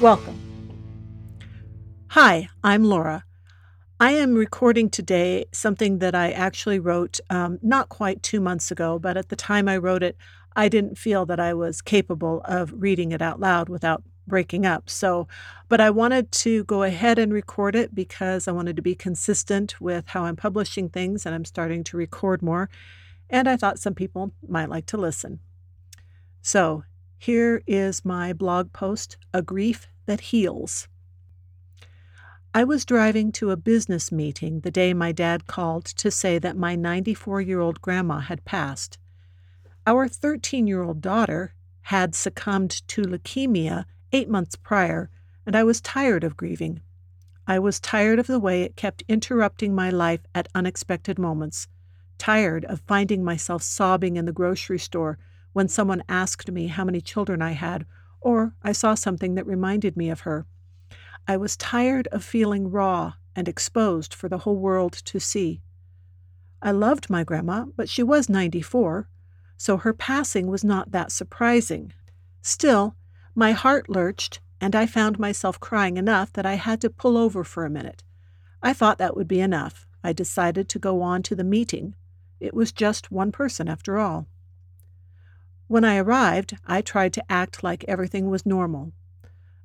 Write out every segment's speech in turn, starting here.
Welcome. Hi, I'm Laura. I am recording today something that I actually wrote um, not quite two months ago, but at the time I wrote it, I didn't feel that I was capable of reading it out loud without breaking up. So, but I wanted to go ahead and record it because I wanted to be consistent with how I'm publishing things and I'm starting to record more. And I thought some people might like to listen. So, here is my blog post A Grief That Heals. I was driving to a business meeting the day my dad called to say that my 94 year old grandma had passed. Our 13 year old daughter had succumbed to leukemia eight months prior, and I was tired of grieving. I was tired of the way it kept interrupting my life at unexpected moments, tired of finding myself sobbing in the grocery store when someone asked me how many children I had, or I saw something that reminded me of her. I was tired of feeling raw and exposed for the whole world to see. I loved my grandma, but she was 94, so her passing was not that surprising. Still, my heart lurched, and I found myself crying enough that I had to pull over for a minute. I thought that would be enough. I decided to go on to the meeting. It was just one person, after all. When I arrived, I tried to act like everything was normal.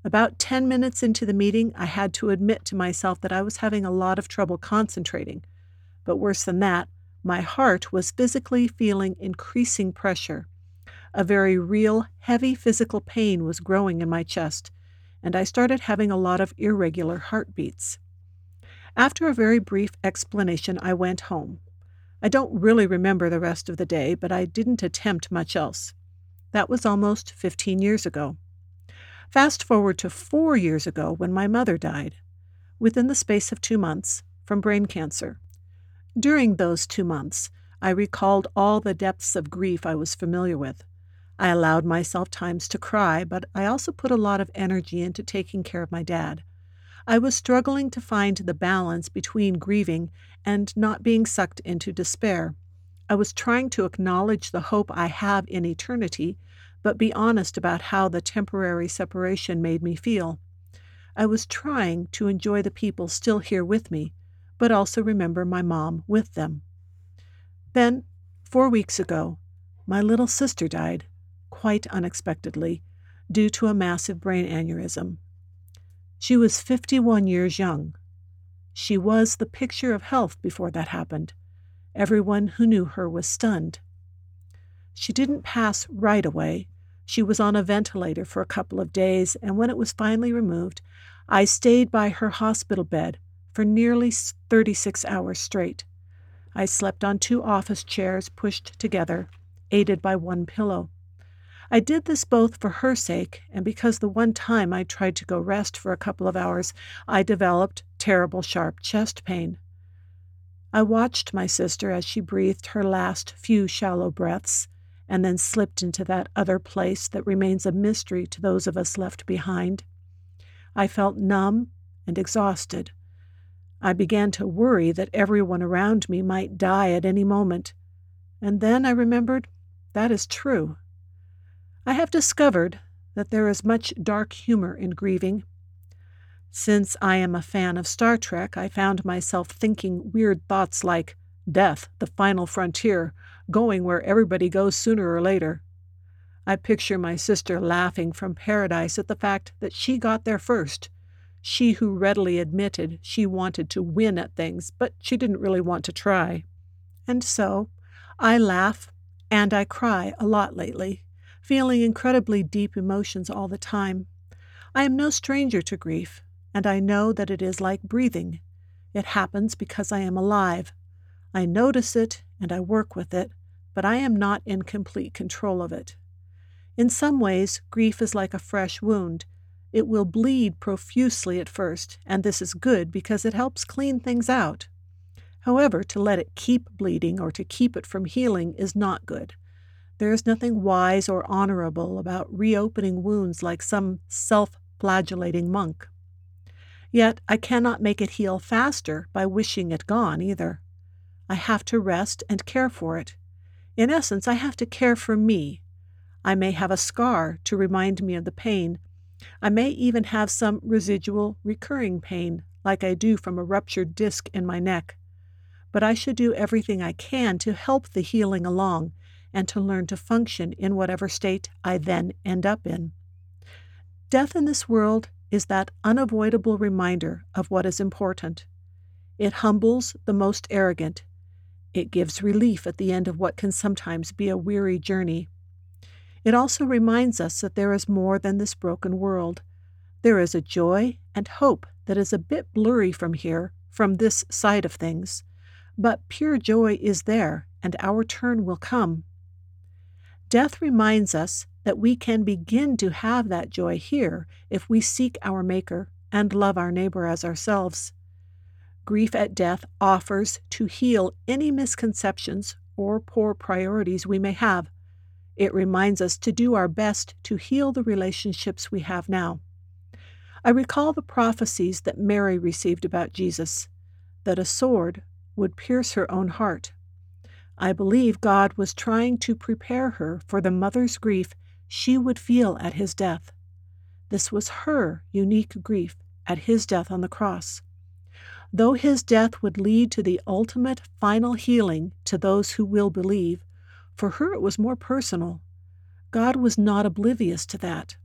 About 10 minutes into the meeting, I had to admit to myself that I was having a lot of trouble concentrating. But worse than that, my heart was physically feeling increasing pressure. A very real, heavy physical pain was growing in my chest, and I started having a lot of irregular heartbeats. After a very brief explanation, I went home. I don't really remember the rest of the day, but I didn't attempt much else. That was almost 15 years ago. Fast forward to four years ago when my mother died, within the space of two months, from brain cancer. During those two months, I recalled all the depths of grief I was familiar with. I allowed myself times to cry, but I also put a lot of energy into taking care of my dad. I was struggling to find the balance between grieving and not being sucked into despair. I was trying to acknowledge the hope I have in eternity, but be honest about how the temporary separation made me feel. I was trying to enjoy the people still here with me, but also remember my mom with them. Then, four weeks ago, my little sister died, quite unexpectedly, due to a massive brain aneurysm. She was 51 years young. She was the picture of health before that happened. Everyone who knew her was stunned. She didn't pass right away. She was on a ventilator for a couple of days, and when it was finally removed, I stayed by her hospital bed for nearly 36 hours straight. I slept on two office chairs pushed together, aided by one pillow. I did this both for her sake and because the one time I tried to go rest for a couple of hours, I developed terrible sharp chest pain. I watched my sister as she breathed her last few shallow breaths and then slipped into that other place that remains a mystery to those of us left behind. I felt numb and exhausted. I began to worry that everyone around me might die at any moment. And then I remembered that is true. I have discovered that there is much dark humor in grieving. Since I am a fan of Star Trek, I found myself thinking weird thoughts like, death, the final frontier, going where everybody goes sooner or later. I picture my sister laughing from paradise at the fact that she got there first. She who readily admitted she wanted to win at things, but she didn't really want to try. And so, I laugh and I cry a lot lately feeling incredibly deep emotions all the time. I am no stranger to grief, and I know that it is like breathing. It happens because I am alive. I notice it and I work with it, but I am not in complete control of it. In some ways, grief is like a fresh wound. It will bleed profusely at first, and this is good because it helps clean things out. However, to let it keep bleeding or to keep it from healing is not good. There is nothing wise or honorable about reopening wounds like some self flagellating monk. Yet I cannot make it heal faster by wishing it gone either. I have to rest and care for it. In essence, I have to care for me. I may have a scar to remind me of the pain. I may even have some residual recurring pain, like I do from a ruptured disc in my neck. But I should do everything I can to help the healing along and to learn to function in whatever state I then end up in. Death in this world is that unavoidable reminder of what is important. It humbles the most arrogant. It gives relief at the end of what can sometimes be a weary journey. It also reminds us that there is more than this broken world. There is a joy and hope that is a bit blurry from here, from this side of things. But pure joy is there, and our turn will come. Death reminds us that we can begin to have that joy here if we seek our Maker and love our neighbor as ourselves. Grief at death offers to heal any misconceptions or poor priorities we may have. It reminds us to do our best to heal the relationships we have now. I recall the prophecies that Mary received about Jesus that a sword would pierce her own heart. I believe God was trying to prepare her for the mother's grief she would feel at his death. This was her unique grief at his death on the cross. Though his death would lead to the ultimate final healing to those who will believe, for her it was more personal. God was not oblivious to that.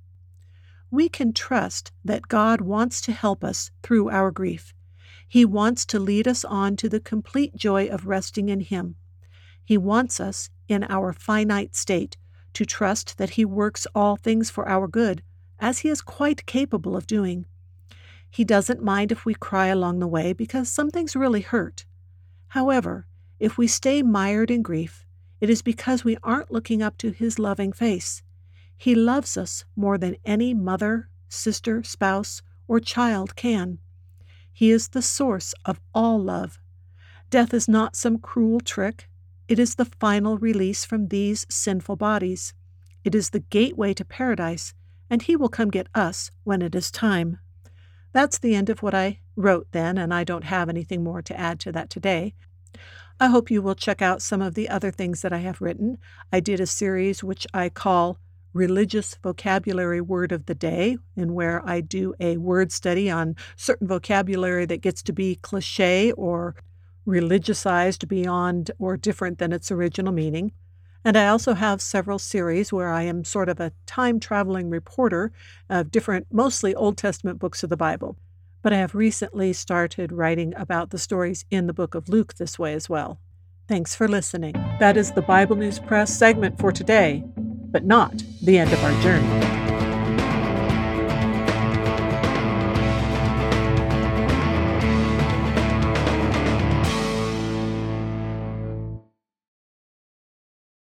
We can trust that God wants to help us through our grief. He wants to lead us on to the complete joy of resting in Him. He wants us, in our finite state, to trust that He works all things for our good, as He is quite capable of doing. He doesn't mind if we cry along the way because some things really hurt. However, if we stay mired in grief, it is because we aren't looking up to His loving face. He loves us more than any mother, sister, spouse, or child can. He is the source of all love. Death is not some cruel trick, it is the final release from these sinful bodies. It is the gateway to paradise, and He will come get us when it is time. That's the end of what I wrote then, and I don't have anything more to add to that today. I hope you will check out some of the other things that I have written. I did a series which I call Religious Vocabulary Word of the Day, in where I do a word study on certain vocabulary that gets to be cliche or religiousized beyond or different than its original meaning. And I also have several series where I am sort of a time traveling reporter of different, mostly Old Testament books of the Bible. But I have recently started writing about the stories in the book of Luke this way as well. Thanks for listening. That is the Bible News Press segment for today, but not the end of our journey.